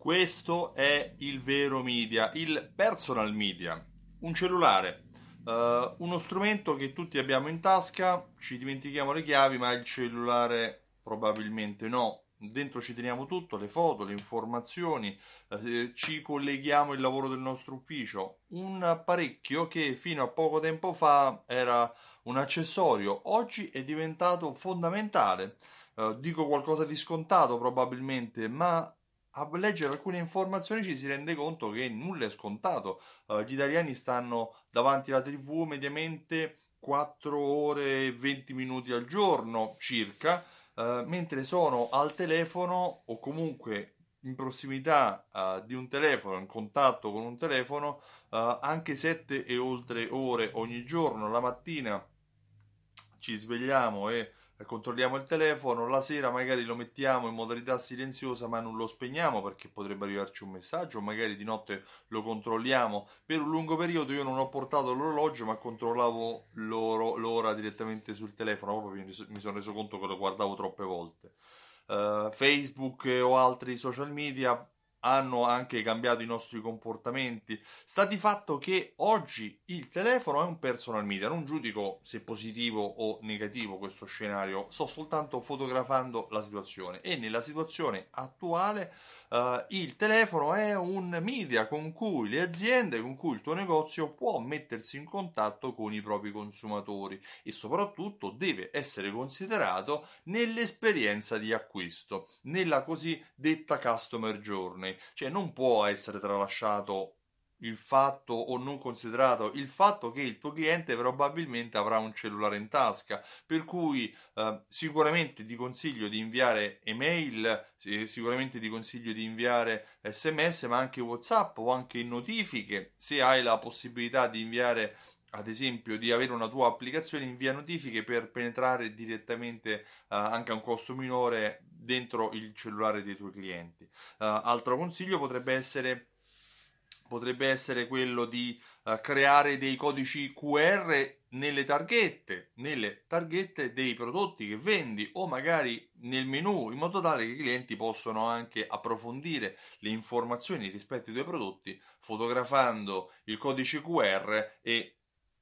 Questo è il vero media, il personal media, un cellulare, uh, uno strumento che tutti abbiamo in tasca, ci dimentichiamo le chiavi, ma il cellulare probabilmente no. Dentro ci teniamo tutto, le foto, le informazioni, eh, ci colleghiamo il lavoro del nostro ufficio. Un apparecchio che fino a poco tempo fa era un accessorio, oggi è diventato fondamentale. Uh, dico qualcosa di scontato probabilmente, ma a leggere alcune informazioni ci si rende conto che nulla è scontato. Uh, gli italiani stanno davanti alla TV mediamente 4 ore e 20 minuti al giorno circa, uh, mentre sono al telefono o comunque in prossimità uh, di un telefono, in contatto con un telefono, anche 7 e oltre ore ogni giorno. La mattina ci svegliamo e controlliamo il telefono, la sera magari lo mettiamo in modalità silenziosa ma non lo spegniamo perché potrebbe arrivarci un messaggio, magari di notte lo controlliamo. Per un lungo periodo io non ho portato l'orologio ma controllavo l'ora direttamente sul telefono, proprio mi sono reso conto che lo guardavo troppe volte. Uh, Facebook o altri social media hanno anche cambiato i nostri comportamenti. Sta di fatto che oggi il telefono è un personal media, non giudico se positivo o negativo questo scenario, sto soltanto fotografando la situazione e nella situazione attuale Uh, il telefono è un media con cui le aziende, con cui il tuo negozio può mettersi in contatto con i propri consumatori e soprattutto deve essere considerato nell'esperienza di acquisto, nella cosiddetta customer journey, cioè non può essere tralasciato il fatto o non considerato il fatto che il tuo cliente probabilmente avrà un cellulare in tasca, per cui eh, sicuramente ti consiglio di inviare email, sicuramente ti consiglio di inviare sms, ma anche WhatsApp o anche notifiche, se hai la possibilità di inviare ad esempio di avere una tua applicazione invia notifiche per penetrare direttamente uh, anche a un costo minore dentro il cellulare dei tuoi clienti. Uh, altro consiglio potrebbe essere potrebbe essere quello di uh, creare dei codici QR nelle targhette, nelle targhette dei prodotti che vendi o magari nel menu in modo tale che i clienti possano anche approfondire le informazioni rispetto ai tuoi prodotti fotografando il codice QR e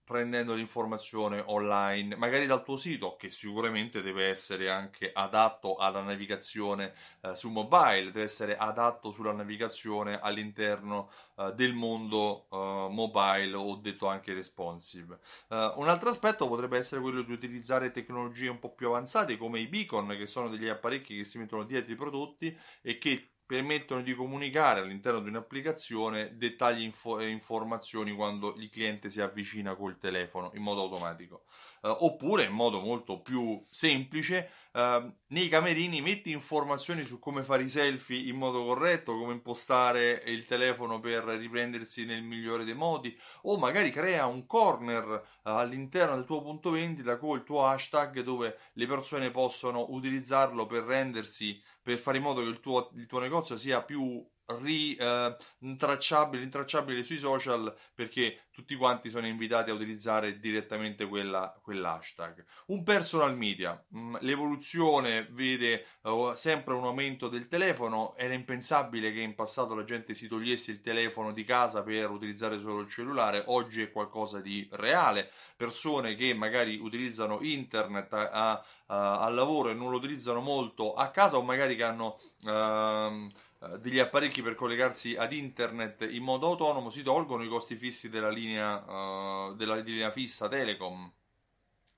prendendo l'informazione online, magari dal tuo sito, che sicuramente deve essere anche adatto alla navigazione eh, su mobile, deve essere adatto sulla navigazione all'interno eh, del mondo eh, mobile o detto anche responsive. Eh, un altro aspetto potrebbe essere quello di utilizzare tecnologie un po' più avanzate come i beacon, che sono degli apparecchi che si mettono dietro i prodotti e che permettono di comunicare all'interno di un'applicazione dettagli e informazioni quando il cliente si avvicina col telefono in modo automatico. Uh, oppure in modo molto più semplice, uh, nei camerini metti informazioni su come fare i selfie in modo corretto, come impostare il telefono per riprendersi nel migliore dei modi, o magari crea un corner uh, all'interno del tuo punto vendita con il tuo hashtag dove le persone possono utilizzarlo per rendersi per fare in modo che il tuo, il tuo negozio sia più rintracciabile, eh, intracciabile sui social perché tutti quanti sono invitati a utilizzare direttamente quella, quell'hashtag. Un personal media, mm, l'evoluzione vede uh, sempre un aumento del telefono, era impensabile che in passato la gente si togliesse il telefono di casa per utilizzare solo il cellulare, oggi è qualcosa di reale, persone che magari utilizzano internet a, a, a, al lavoro e non lo utilizzano molto a casa o magari che hanno... Uh, eh, degli apparecchi per collegarsi ad internet in modo autonomo si tolgono i costi fissi della linea, uh, della linea fissa Telecom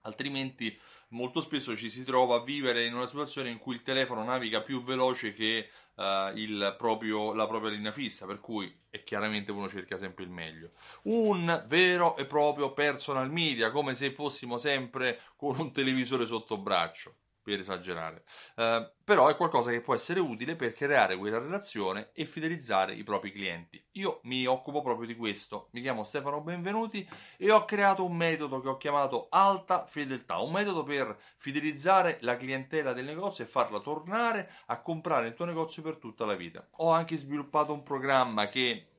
altrimenti molto spesso ci si trova a vivere in una situazione in cui il telefono naviga più veloce che uh, proprio, la propria linea fissa, per cui è chiaramente uno cerca sempre il meglio. Un vero e proprio personal media, come se fossimo sempre con un televisore sotto braccio per esagerare, uh, però è qualcosa che può essere utile per creare quella relazione e fidelizzare i propri clienti. Io mi occupo proprio di questo, mi chiamo Stefano Benvenuti e ho creato un metodo che ho chiamato alta fedeltà, un metodo per fidelizzare la clientela del negozio e farla tornare a comprare il tuo negozio per tutta la vita. Ho anche sviluppato un programma che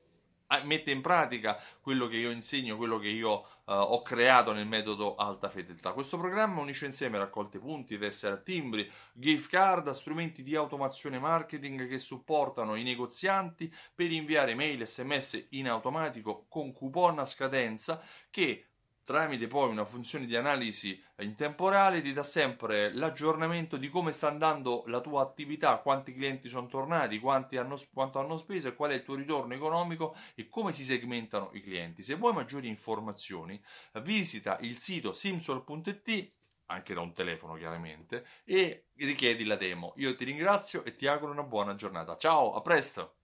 mette in pratica quello che io insegno, quello che io uh, ho creato nel metodo alta fedeltà. Questo programma unisce insieme raccolte punti, tessere a timbri, gift card, strumenti di automazione marketing che supportano i negozianti per inviare mail, sms in automatico con coupon a scadenza che tramite poi una funzione di analisi in tempo reale ti dà sempre l'aggiornamento di come sta andando la tua attività, quanti clienti sono tornati, hanno, quanto hanno speso e qual è il tuo ritorno economico e come si segmentano i clienti. Se vuoi maggiori informazioni, visita il sito simsol.it anche da un telefono chiaramente e richiedi la demo. Io ti ringrazio e ti auguro una buona giornata. Ciao, a presto!